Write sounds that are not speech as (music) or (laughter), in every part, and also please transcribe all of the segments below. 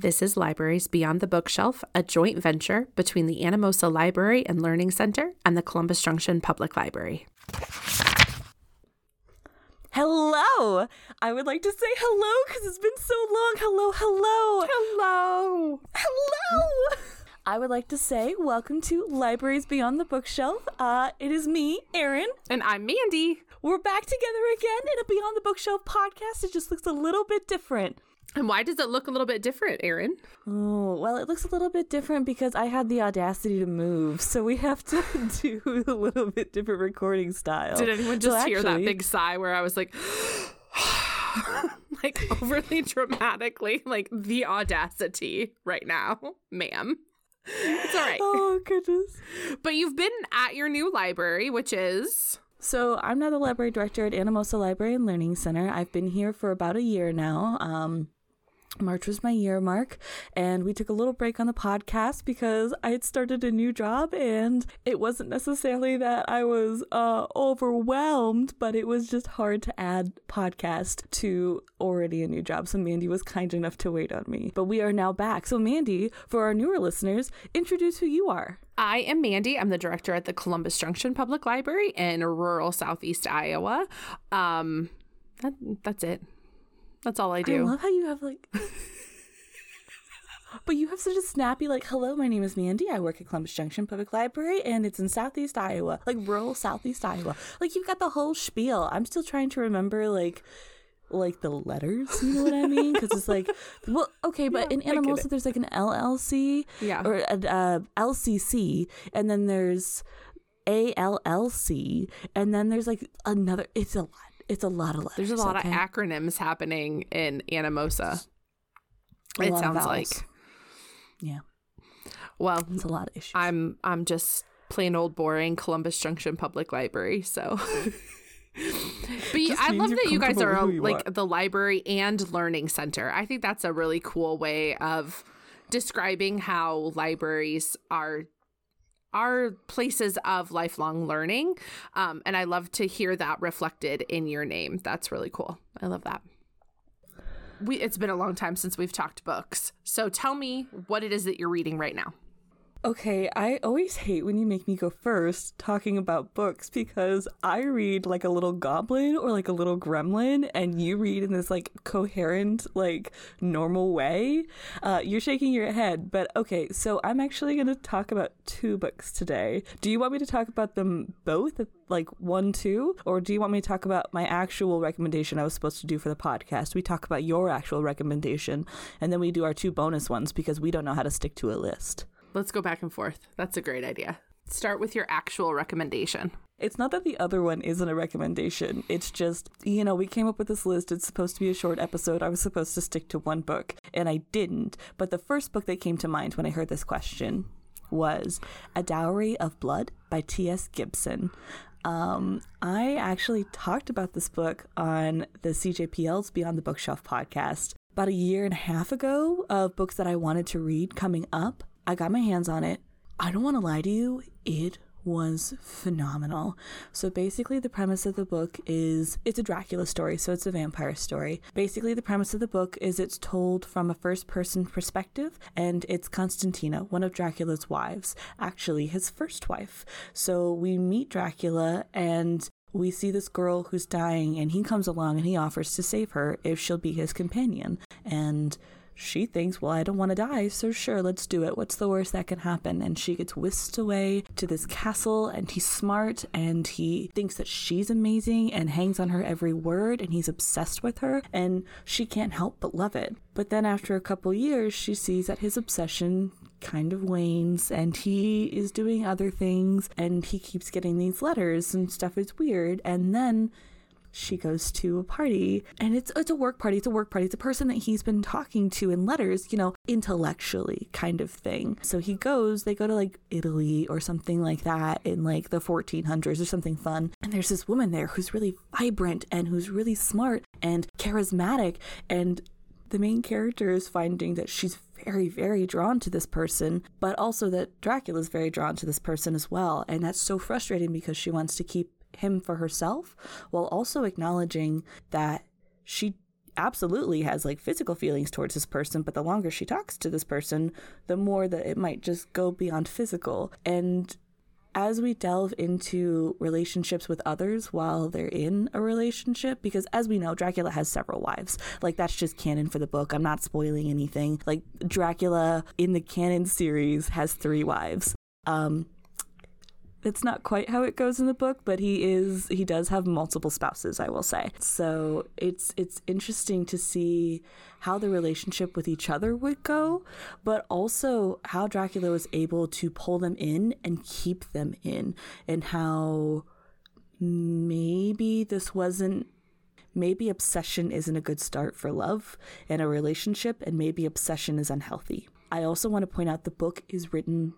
This is Libraries Beyond the Bookshelf, a joint venture between the Anamosa Library and Learning Center and the Columbus Junction Public Library. Hello! I would like to say hello because it's been so long. Hello, hello. Hello. Hello! I would like to say welcome to Libraries Beyond the Bookshelf. Uh, it is me, Erin. And I'm Mandy. We're back together again in a Beyond the Bookshelf podcast. It just looks a little bit different. And why does it look a little bit different, Erin? Oh, well, it looks a little bit different because I had the audacity to move. So we have to (laughs) do a little bit different recording style. Did anyone just So hear that big sigh where I was like, (gasps) like (laughs) overly dramatically, like the audacity right now, ma'am? It's all right. Oh, goodness. But you've been at your new library, which is. So I'm now the library director at Anamosa Library and Learning Center. I've been here for about a year now. Um, March was my year mark, and we took a little break on the podcast because I had started a new job, and it wasn't necessarily that I was uh, overwhelmed, but it was just hard to add podcast to already a new job. So Mandy was kind enough to wait on me, but we are now back. So Mandy, for our newer listeners, introduce who you are. I am Mandy. I'm the director at the Columbus Junction Public Library in rural southeast Iowa. Um, that, that's it. That's all I do. I love how you have like. (laughs) But you have such a snappy, like, hello, my name is Mandy. I work at Columbus Junction Public Library and it's in Southeast Iowa, like rural Southeast Iowa. Like, you've got the whole spiel. I'm still trying to remember, like, like the letters, you know what I mean? Because it's like, (laughs) well, okay, but in I get Anamosa, it. there's like an LLC Yeah. or an uh, LCC, and then there's ALLC, and then there's like another, it's a lot. It's a lot of letters. There's a lot okay? of acronyms happening in Anamosa. A it sounds like. Yeah, Well, it's a lot of issues. I'm I'm just plain old boring Columbus Junction Public Library, so. (laughs) but I love that you guys are a, you like are. the library and learning center. I think that's a really cool way of describing how libraries are are places of lifelong learning. Um, and I love to hear that reflected in your name. That's really cool. I love that. We, it's been a long time since we've talked books. So tell me what it is that you're reading right now. Okay, I always hate when you make me go first talking about books because I read like a little goblin or like a little gremlin, and you read in this like coherent, like normal way. Uh, you're shaking your head, but okay, so I'm actually going to talk about two books today. Do you want me to talk about them both, like one, two, or do you want me to talk about my actual recommendation I was supposed to do for the podcast? We talk about your actual recommendation, and then we do our two bonus ones because we don't know how to stick to a list. Let's go back and forth. That's a great idea. Start with your actual recommendation. It's not that the other one isn't a recommendation. It's just, you know, we came up with this list. It's supposed to be a short episode. I was supposed to stick to one book, and I didn't. But the first book that came to mind when I heard this question was A Dowry of Blood by T.S. Gibson. Um, I actually talked about this book on the CJPL's Beyond the Bookshelf podcast about a year and a half ago of books that I wanted to read coming up. I got my hands on it. I don't want to lie to you, it was phenomenal. So basically the premise of the book is it's a Dracula story, so it's a vampire story. Basically the premise of the book is it's told from a first person perspective and it's Constantina, one of Dracula's wives, actually his first wife. So we meet Dracula and we see this girl who's dying and he comes along and he offers to save her if she'll be his companion. And she thinks, well, I don't want to die, so sure, let's do it. What's the worst that can happen? And she gets whisked away to this castle, and he's smart, and he thinks that she's amazing and hangs on her every word, and he's obsessed with her, and she can't help but love it. But then after a couple years, she sees that his obsession kind of wanes and he is doing other things and he keeps getting these letters and stuff is weird and then she goes to a party and it's it's a work party it's a work party it's a person that he's been talking to in letters you know intellectually kind of thing. So he goes they go to like italy or something like that in like the 1400s or something fun. And there's this woman there who's really vibrant and who's really smart and charismatic. And the main character is finding that she's very, very drawn to this person, but also that Dracula's very drawn to this person as well. And that's so frustrating because she wants to keep him for herself while also acknowledging that she absolutely has like physical feelings towards this person, but the longer she talks to this person, the more that it might just go beyond physical. And as we delve into relationships with others while they're in a relationship, because as we know, Dracula has several wives. Like, that's just canon for the book. I'm not spoiling anything. Like, Dracula in the canon series has three wives. Um, it's not quite how it goes in the book, but he is he does have multiple spouses, I will say. So it's it's interesting to see how the relationship with each other would go, but also how Dracula was able to pull them in and keep them in and how maybe this wasn't maybe obsession isn't a good start for love and a relationship and maybe obsession is unhealthy. I also want to point out the book is written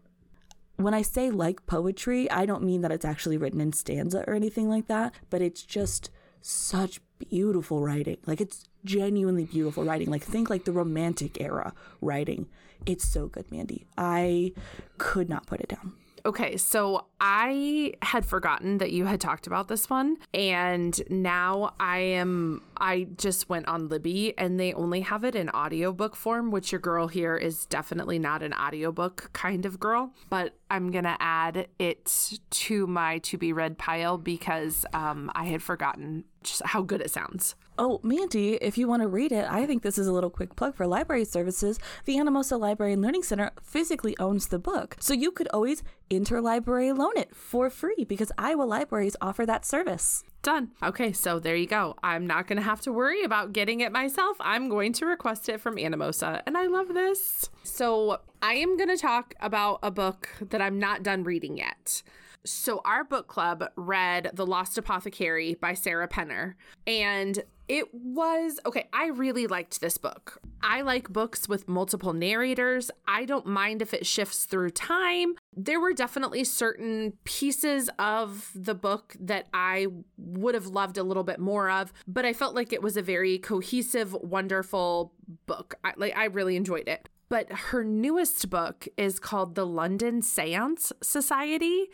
when I say like poetry, I don't mean that it's actually written in stanza or anything like that, but it's just such beautiful writing. Like it's genuinely beautiful writing. Like think like the romantic era writing. It's so good, Mandy. I could not put it down. Okay, so I had forgotten that you had talked about this one, and now I am. I just went on Libby, and they only have it in audiobook form, which your girl here is definitely not an audiobook kind of girl. But I'm gonna add it to my to be read pile because um, I had forgotten just how good it sounds. Oh, Mandy, if you want to read it, I think this is a little quick plug for library services. The Anamosa Library and Learning Center physically owns the book. So you could always interlibrary loan it for free because Iowa libraries offer that service. Done. Okay, so there you go. I'm not going to have to worry about getting it myself. I'm going to request it from Anamosa. and I love this. So I am going to talk about a book that I'm not done reading yet. So, our book club read The Lost Apothecary by Sarah Penner. And it was okay. I really liked this book. I like books with multiple narrators. I don't mind if it shifts through time. There were definitely certain pieces of the book that I would have loved a little bit more of, but I felt like it was a very cohesive, wonderful book. I, like I really enjoyed it. But her newest book is called The London Seance Society.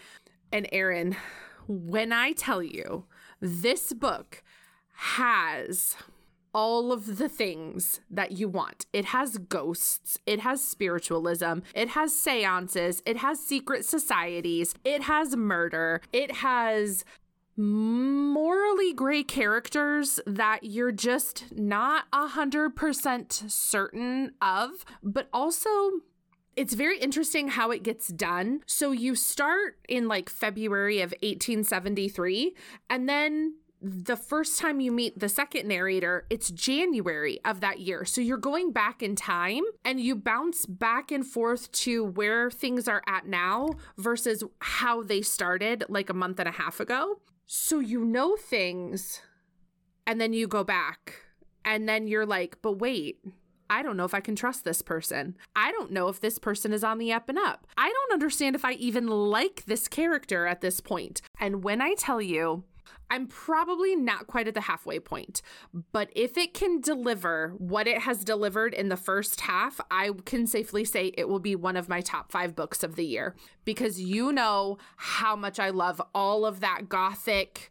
And Erin, when I tell you this book has all of the things that you want. It has ghosts, it has spiritualism, it has seances, it has secret societies, it has murder, it has morally gray characters that you're just not a hundred percent certain of, but also it's very interesting how it gets done. So you start in like February of 1873, and then the first time you meet the second narrator, it's January of that year. So you're going back in time and you bounce back and forth to where things are at now versus how they started like a month and a half ago. So you know things and then you go back and then you're like, but wait, I don't know if I can trust this person. I don't know if this person is on the up and up. I don't understand if I even like this character at this point. And when I tell you, I'm probably not quite at the halfway point, but if it can deliver what it has delivered in the first half, I can safely say it will be one of my top five books of the year because you know how much I love all of that gothic.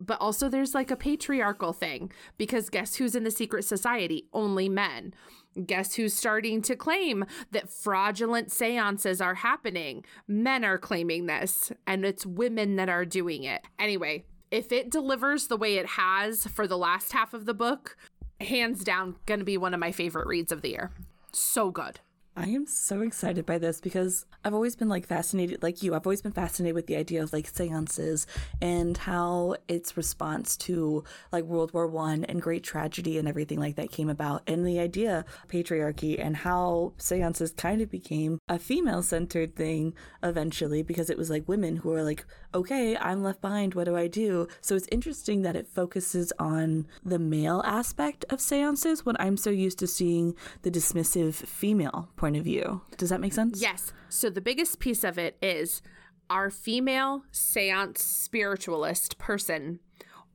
But also, there's like a patriarchal thing because guess who's in the secret society? Only men. Guess who's starting to claim that fraudulent seances are happening? Men are claiming this, and it's women that are doing it. Anyway, if it delivers the way it has for the last half of the book, hands down, going to be one of my favorite reads of the year. So good. I am so excited by this because I've always been like fascinated, like you, I've always been fascinated with the idea of like seances and how its response to like World War One and great tragedy and everything like that came about, and the idea patriarchy and how seances kind of became a female centered thing eventually because it was like women who were like, okay, I'm left behind, what do I do? So it's interesting that it focuses on the male aspect of seances when I'm so used to seeing the dismissive female point of view. Does that make sense? Yes. So the biggest piece of it is our female seance spiritualist person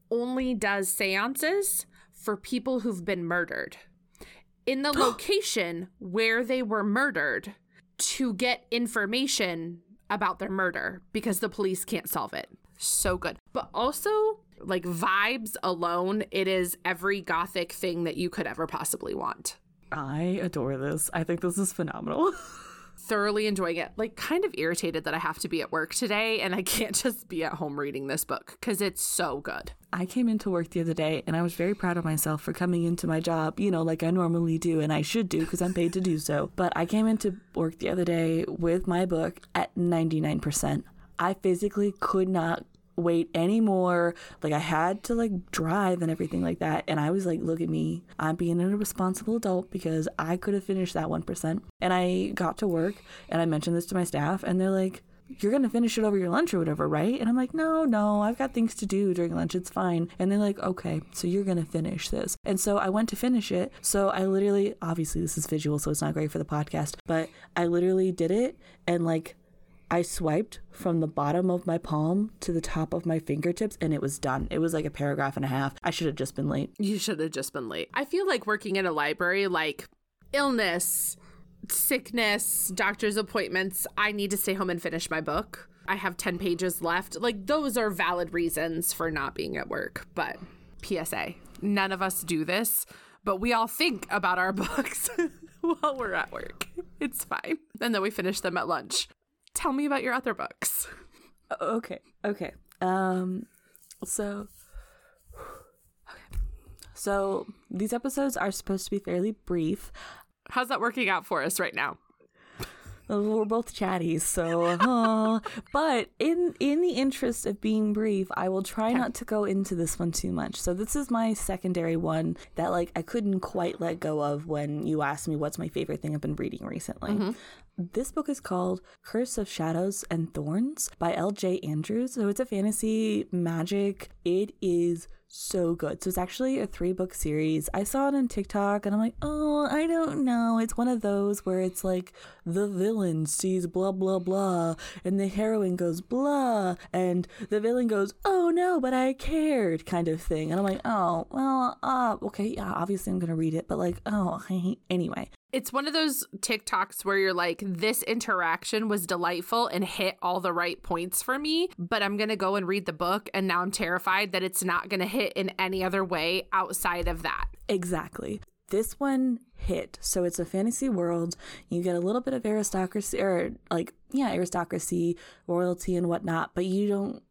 only does seances for people who've been murdered in the (gasps) location where they were murdered to get information about their murder because the police can't solve it. so good. But also, like vibes alone, it is every gothic thing that you could ever possibly want. I adore this. I think this is phenomenal. (laughs) Thoroughly enjoying it. Like, kind of irritated that I have to be at work today and I can't (laughs) just be at home reading this book because it's so good. I came into work the other day and I was very proud of myself for coming into my job, you know, like I normally do and I should do because I'm paid to do so. But I came into work the other day with my book at 99%. I physically could not wait anymore. Like I had to like drive and everything like that. And I was like, look at me. I'm being a responsible adult because I could have finished that 1%. And I got to work and I mentioned this to my staff and they're like, you're going to finish it over your lunch or whatever, right? And I'm like, no, no, I've got things to do during lunch. It's fine. And they're like, okay, so you're going to finish this. And so I went to finish it. So I literally, obviously, this is visual, so it's not great for the podcast, but I literally did it and like I swiped from the bottom of my palm to the top of my fingertips and it was done. It was like a paragraph and a half. I should have just been late. You should have just been late. I feel like working in a library, like illness, sickness, doctor's appointments, I need to stay home and finish my book. I have 10 pages left. Like, those are valid reasons for not being at work. But PSA, none of us do this, but we all think about our (laughs) books (laughs) while we're at work. It's fine. And then we finish them at lunch tell me about your other books. Okay. Okay. Um so okay. So these episodes are supposed to be fairly brief. How's that working out for us right now? we're both chatty, so uh, (laughs) but in in the interest of being brief, I will try okay. not to go into this one too much. So this is my secondary one that like I couldn't quite let go of when you asked me what's my favorite thing I've been reading recently. Mm-hmm. This book is called Curse of Shadows and Thorns by L.J. Andrews. So it's a fantasy magic. It is so good. So it's actually a three book series. I saw it on TikTok and I'm like, oh, I don't know. It's one of those where it's like the villain sees blah, blah, blah, and the heroine goes blah, and the villain goes, oh no, but I cared kind of thing. And I'm like, oh, well, uh, okay, yeah, obviously I'm going to read it, but like, oh, (laughs) anyway it's one of those TikToks where you're like, this interaction was delightful and hit all the right points for me, but I'm going to go and read the book. And now I'm terrified that it's not going to hit in any other way outside of that. Exactly. This one hit. So it's a fantasy world. You get a little bit of aristocracy, or like, yeah, aristocracy, royalty, and whatnot, but you don't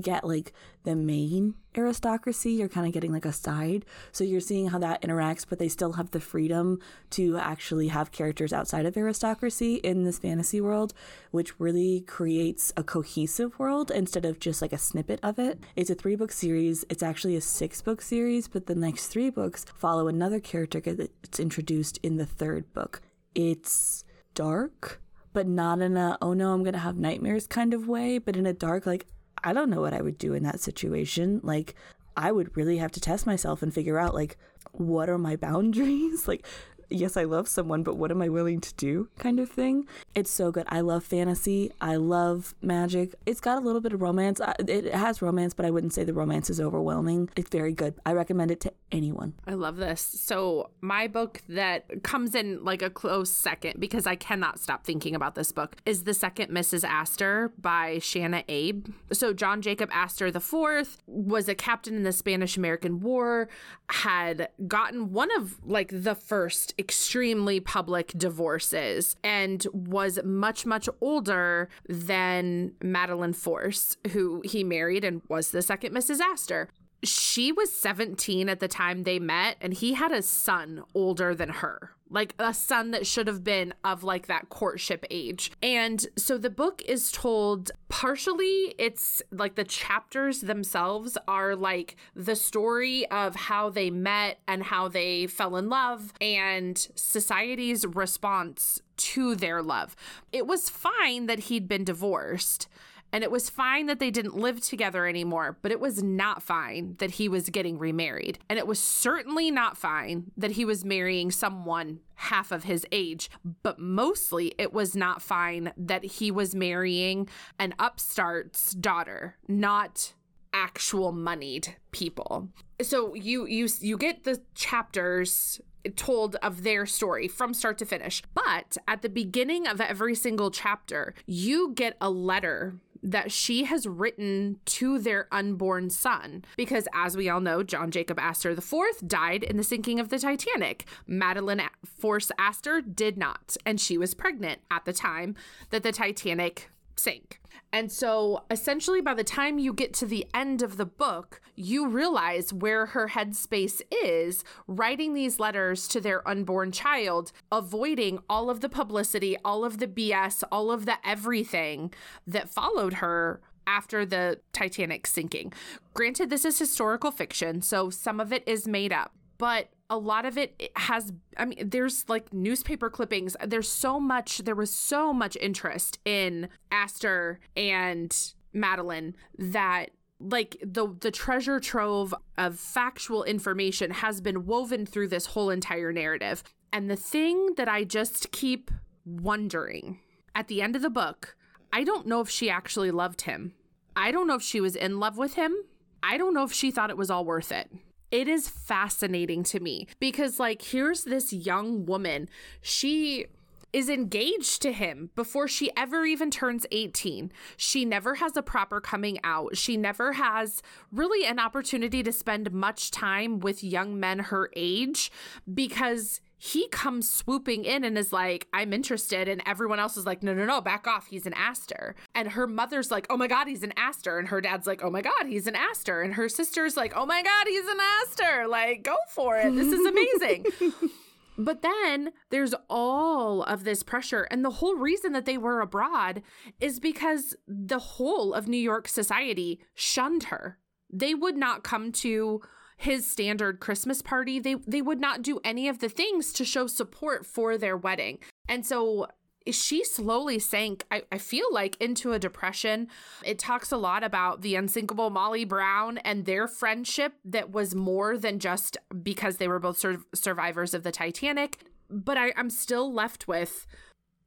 get like the main aristocracy, you're kind of getting like a side. So you're seeing how that interacts, but they still have the freedom to actually have characters outside of aristocracy in this fantasy world, which really creates a cohesive world instead of just like a snippet of it. It's a three book series. It's actually a six book series, but the next three books follow another character that's introduced in the third book. It's dark, but not in a, oh no, I'm to have nightmares kind of way, but in a dark, like, I don't know what I would do in that situation. Like, I would really have to test myself and figure out, like, what are my (laughs) boundaries? like, yes, I love someone, but what am I willing to do kind of thing. It's so good. I love fantasy. I love magic. It's got a little bit of romance. It has romance, but I wouldn't say the romance is overwhelming. It's very good. I recommend it to anyone. I love this. So, my book that comes in like a close second because I cannot stop thinking about this book is The Second Mrs. Astor by Shana Abé. So, John Jacob Astor IV was a captain in the Spanish American War, had gotten one of like the first extremely public divorces and was much, much older than Madeleine Force, who he married and was the second Mrs. Astor she was 17 at the time they met and he had a son older than her like a son that should have been of like that courtship age. And so the book is told partially it's like the chapters themselves are like the story of how they met and how they fell in love and society's response to their love. It was fine that he'd been divorced and it was fine that they didn't live together anymore, but it was not fine that he was getting remarried. And it was certainly not fine that he was marrying someone half of his age. But mostly it was not fine that he was marrying an upstart's daughter, not actual moneyed people. So you you you get the chapters told of their story from start to finish. But at the beginning of every single chapter, you get a letter that she has written to their unborn son. Because, as we all know, John Jacob Astor IV died in the sinking of the Titanic. Madeleine Force Astor did not, and she was pregnant at the time that the Titanic sank. And so essentially, by the time you get to the end of the book, you realize where her headspace is writing these letters to their unborn child, avoiding all of the publicity, all of the BS, all of the everything that followed her after the Titanic sinking. Granted, this is historical fiction, so some of it is made up, but a lot of it has i mean there's like newspaper clippings. There's so much there was so much interest in astor and madeleine that like the the treasure trove of factual information has been woven through this whole entire narrative. And the thing that i just keep wondering at the end of the book i don't know if she actually loved him. I don't know if she was in love with him. I don't know if she thought it was all worth it it is fascinating to me because like here's this young woman she is engaged to him before she ever even turns 18. She never has a proper coming out. She never has really an opportunity to spend much time with young men her age because he comes swooping in and is like, I'm interested. And everyone else is like, no, no, no, back off. He's an Astor. And her mother's like, oh my God, he's an Astor. And her dad's like, oh my God, he's an Astor. And her sister's like, oh my God, he's an Astor. Like, go for it. This is amazing. (laughs) But then there's all of this pressure. And the whole reason that they were abroad is because the whole of New York society shunned her. They would not come to his standard Christmas party. They they would not do any of the things to show support for their wedding. And so she slowly sank, I, I, feel like, into a depression. It talks a lot about the unsinkable Molly Brown and their friendship that was more than just because they were both sur- survivors of the Titanic. But I, I'm still left with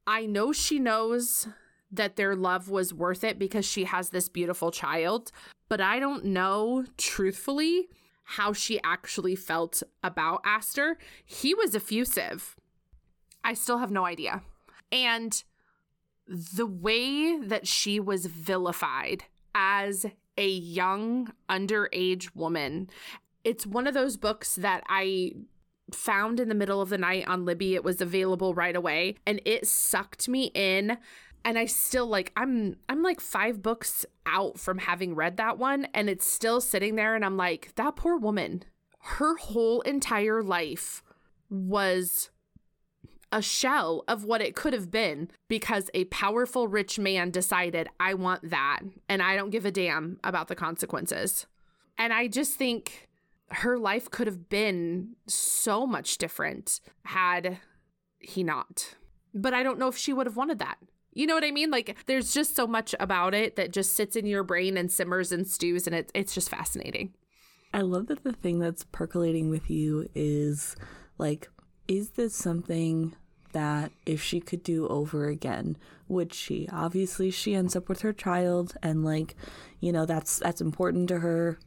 I know she knows that their love was worth it because she has this beautiful child, but I don't know, truthfully, how she actually felt about Astor, he was effusive. I still have no idea. And the way that she was vilified as a young underage woman, it's one of those books that I found in the middle of the night on Libby. It was available right away and it sucked me in and I still like I'm I'm like 5 books out from having read that one and it's still sitting there and I'm like that poor woman her whole entire life was a shell of what it could have been because a powerful rich man decided I want that and I don't give a damn about the consequences. And I just think her life could have been so much different had he not. But I don't know if she would have wanted that. You know what I mean? Like there's just so much about it that just sits in your brain and simmers and stews and it, it's just fascinating. I love that the thing that's percolating with you is like, is this something that if she could do over again, would she? Obviously, she ends up with her child, and like, you know, that's that's important to her.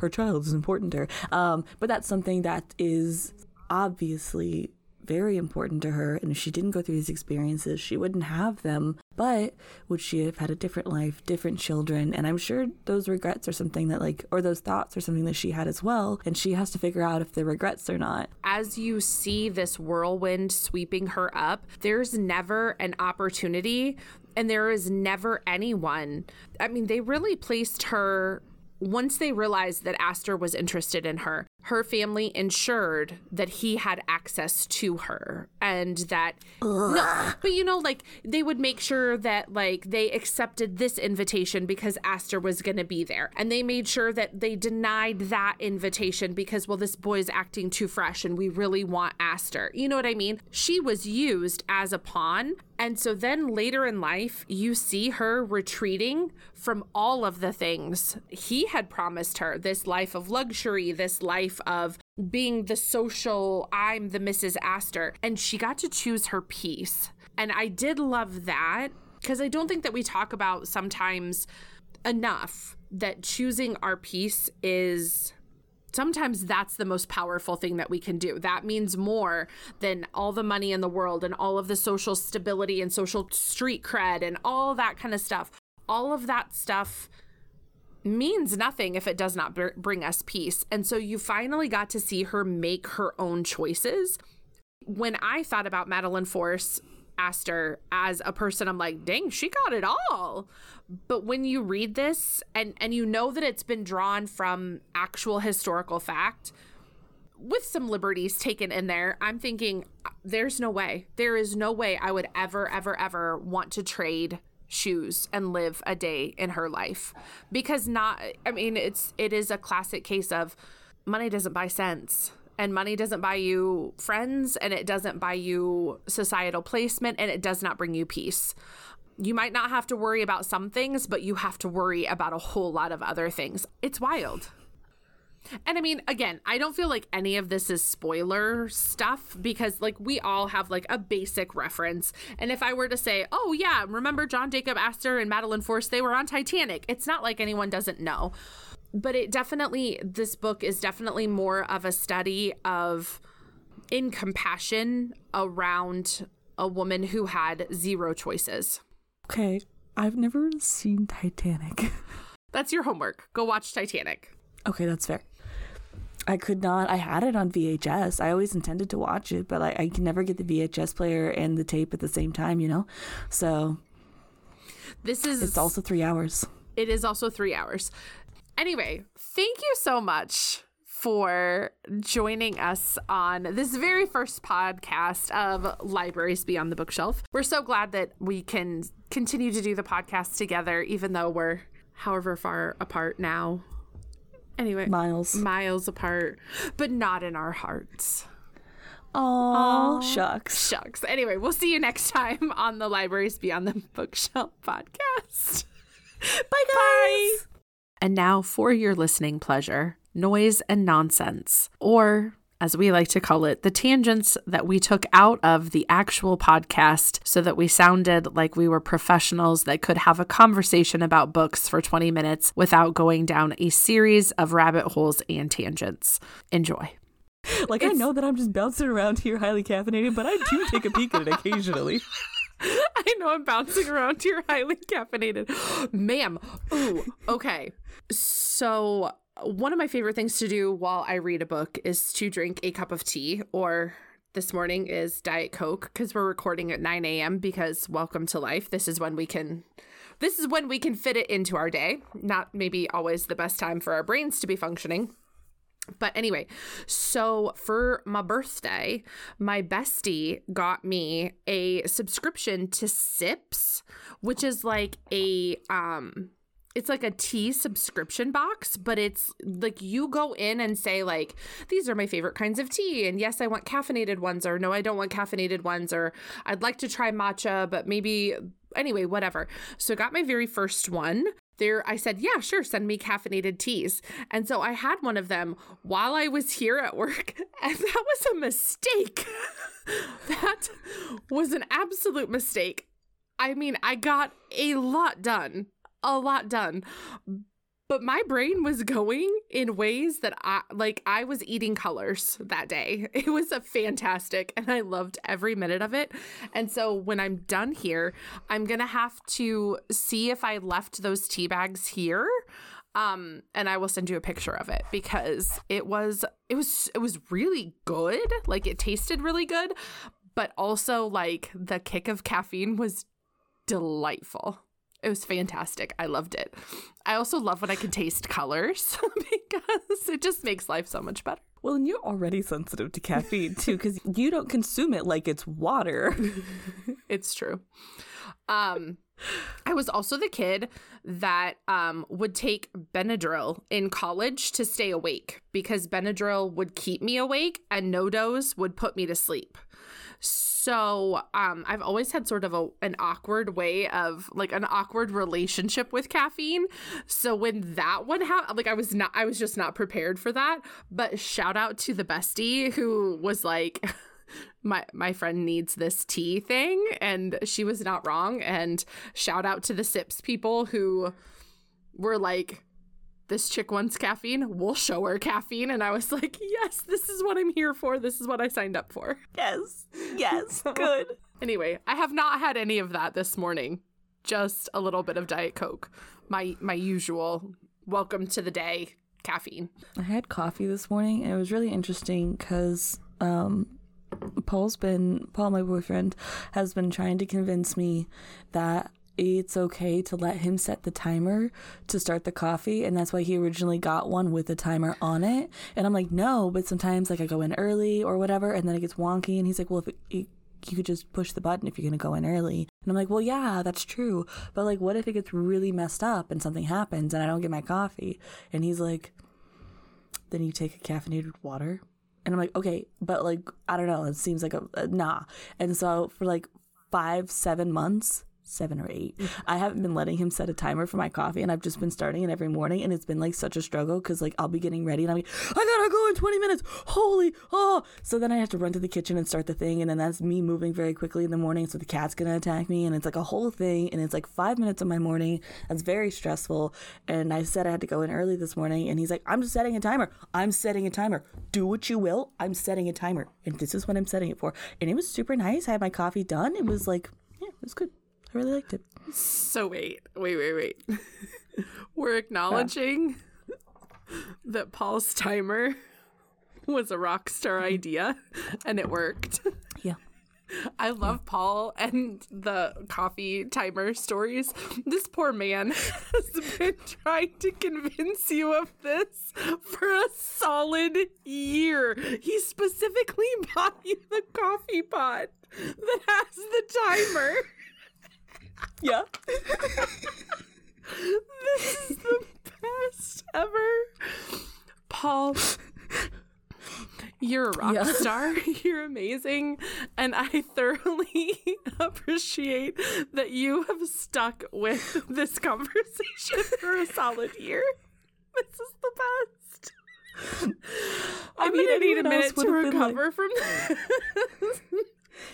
Her child is important to her. Um, but that's something that is obviously very important to her. And if she didn't go through these experiences, she wouldn't have them. But would she have had a different life, different children? And I'm sure those regrets are something that, like, or those thoughts are something that she had as well. And she has to figure out if they're regrets or not. As you see this whirlwind sweeping her up, there's never an opportunity and there is never anyone. I mean, they really placed her once they realized that Astor was interested in her, her family ensured that he had access to her and that no, but you know like they would make sure that like they accepted this invitation because Astor was going to be there. And they made sure that they denied that invitation because well this boy's acting too fresh and we really want Astor you know what I mean? She was used as a pawn. And so then later in life, you see her retreating from all of the things he had promised her this life of luxury, this life of being the social, I'm the Mrs. Astor. And she got to choose her piece. And I did love that because I don't think that we talk about sometimes enough that choosing our piece is sometimes that's the most powerful thing that we can do. That means more than all the money in the world and all of the social stability and social street cred and all that kind of stuff. all of that stuff means nothing if it does not br- bring us peace. And so you finally got to see her make her own choices. When I thought about Madeleine Force Astor as a person, I'm like, dang, she got it all. But when you read this and and you know that it's been drawn from actual historical fact, with some liberties taken in there, I'm thinking uh, there's no way. There is no way I would ever, ever, ever want to trade shoes and live a day in her life. Because not i mean it's it is a classic case of money doesn't buy sense. And money doesn't buy you friends and it doesn't buy you societal placement and it does not bring you peace. You might not have to worry about some things but you have to worry about a whole lot of other things. It's wild and I mean, again, I don't feel like any of this is spoiler stuff because, like, we all have like a basic reference. And if I were to say, oh, yeah, remember John Jacob Astor and Madeleine Force, they were on Titanic, it's not like anyone doesn't know. But it definitely, this book is definitely more of a study of in compassion around a woman who had zero choices. Okay, I've never seen Titanic. (laughs) That's your homework. Go watch Titanic. Okay, that's fair. I could not. I had it on VHS. I always intended to watch it, but I, I can never get the VHS player and the tape at the same time, you know? So this is. It's also three hours. It is also three hours. Anyway, thank you so much for joining us on this very first podcast of Libraries Beyond the Bookshelf. We're so glad that we can continue to do the podcast together, even though we're however far apart now Anyway, miles, miles apart, but not in our hearts. Oh, shucks. Shucks. Anyway, we'll see you next time on the Libraries Beyond the Bookshelf podcast. (laughs) Bye, guys. Bye. And now for your listening pleasure noise and nonsense, or as we like to call it, the tangents that we took out of the actual podcast so that we sounded like we were professionals that could have a conversation about books for 20 minutes without going down a series of rabbit holes and tangents. Enjoy. Like, it's... I know that I'm just bouncing around here highly caffeinated, but I do take a peek at it occasionally. (laughs) I know I'm bouncing around here highly caffeinated. Ma'am. Ooh, okay. So one of my favorite things to do while I read a book is to drink a cup of tea, or this morning is Diet Coke because we're recording at 9 a.m. because welcome to life. This is when we can. This is when we can fit it into our day. Not maybe always the best time for our brains to be functioning. But anyway, so for my birthday, my bestie got me a subscription to Sips, which is like a um it's like a tea subscription box, but it's like you go in and say like these are my favorite kinds of tea and yes, I want caffeinated ones or no, I don't want caffeinated ones or I'd like to try matcha, but maybe anyway, whatever. So I got my very first one. There I said, "Yeah, sure, send me caffeinated teas." And so I had one of them while I was here at work, (laughs) and that was a mistake. (laughs) that was an absolute mistake. I mean, I got a lot done a lot done. But my brain was going in ways that I like I was eating colors that day. (laughs) It was a fantastic and I loved every minute of it. And so when I'm done here, I'm going to have to see if I left those tea bags here um and i will send you a picture of it because it was it was it was really good like it tasted really good but also like the kick of caffeine was delightful it was fantastic. I loved it. I also love when I can taste colors (laughs) because it just makes life so much better. Well, and you're already sensitive to caffeine too because you don't consume it like it's water. (laughs) it's true. Um, I was also the kid that um, would take Benadryl in college to stay awake because Benadryl would keep me awake and NoDoz would put me to sleep. So, um, I've always had sort of a an awkward way of like an awkward relationship with caffeine. So when that one happened, like I was not, I was just not prepared for that. But shout out to the bestie who was like. (laughs) my my friend needs this tea thing and she was not wrong and shout out to the sips people who were like this chick wants caffeine. We'll show her caffeine. And I was like, yes, this is what I'm here for. This is what I signed up for. Yes. Yes. (laughs) Good. Anyway, I have not had any of that this morning. just a little bit of diet coke. My my usual welcome to the day caffeine. I had coffee this morning and it was really interesting because um, Paul's been Paul, my boyfriend, has been trying to convince me that it's okay to let him set the timer to start the coffee and that's why he originally got one with a timer on it and i'm like no but sometimes like i go in early or whatever and then it gets wonky and he's like well if it, it, you could just push the button if you're going to go in early and i'm like well yeah that's true but like what if it gets really messed up and something happens and i don't get my coffee and he's like then you take a caffeinated water and I'm like, okay, but like, I don't know. It seems like a, a nah. And so for like five, seven months, seven or eight. I haven't been letting him set a timer for my coffee, and I've just been starting it every morning, and it's been like such a struggle because like I'll be getting ready, and I'm like, I gotta go in 20 minutes. Holy oh! So then I have to run to the kitchen and start the thing, and then that's me moving very quickly in the morning, so the cat's gonna attack me, and it's like a whole thing, and it's like five minutes of my morning. That's very stressful. And I said I had to go in early this morning, and he's like, I'm just setting a timer. I'm setting a timer. Do what you will. I'm setting a timer, and this is what I'm setting it for. And it was super nice. I had my coffee done. It was like, yeah, it was good. I really liked it. So wait, wait, wait, wait. (laughs) We're acknowledging that Paul's timer was a rock star idea and it worked. Yeah. I love Paul and the coffee timer stories. This poor man (laughs) has been trying to convince you of this for a solid year. He specifically (laughs) bought you the coffee pot that has the timer. Yeah. (laughs) this is the best ever. Paul, you're a rock Yeah. star. (laughs) You're amazing. And I thoroughly (laughs) appreciate that you have stuck with this conversation for a solid year. This is the best. I'm mean, gonna need a minute to been like- recover from this.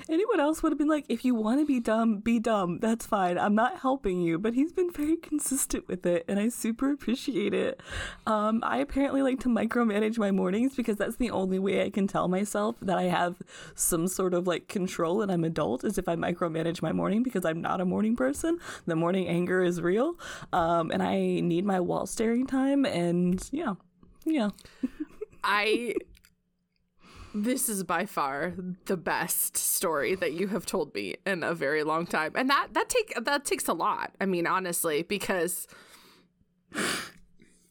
Anyone else would have been like, if you want to be dumb, be dumb. That's fine. I'm not helping you. But he's been very consistent with it, and I super appreciate it. Um, I apparently like to micromanage my mornings because that's the only way I can tell myself that I have some sort of like control and I'm adult is if I micromanage my morning because I'm not a morning person. The morning anger is real, um, and I need my wall staring time. And yeah, yeah. (laughs) I this is by far the best story that you have told me in a very long time. And that that take that takes a lot. I mean, honestly, because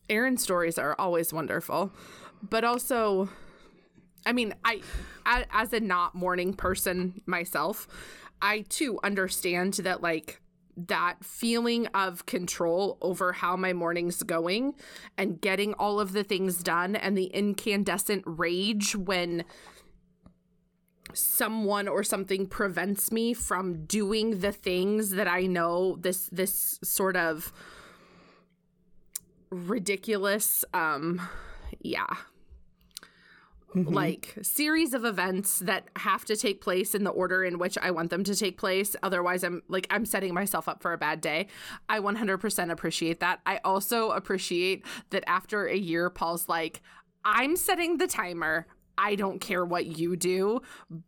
Erin's stories are always wonderful, but also I mean, I, I as a not morning person myself, I too understand that like that feeling of control over how my morning's going and getting all of the things done and the incandescent rage when someone or something prevents me from doing the things that I know this this sort of ridiculous um yeah Mm-hmm. like series of events that have to take place in the order in which I want them to take place. Otherwise, I'm like, I'm setting myself up for a bad day. I 100% appreciate that. I also appreciate that after a year, Paul's like, I'm setting the timer. I don't care what you do,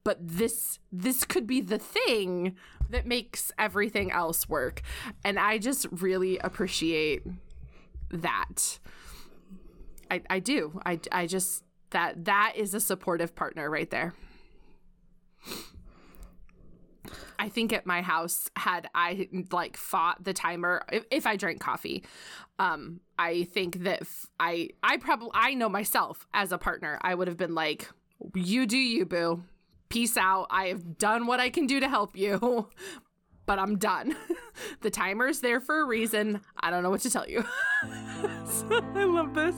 but this this could be the thing that makes everything else work. And I just really appreciate that. I, I do. I, I just that that is a supportive partner right there. I think at my house had I like fought the timer if, if I drank coffee, um, I think that f- I I probably I know myself as a partner I would have been like, you do you boo, peace out. I have done what I can do to help you, (laughs) but I'm done. (laughs) the timer's there for a reason. I don't know what to tell you. (laughs) I love this.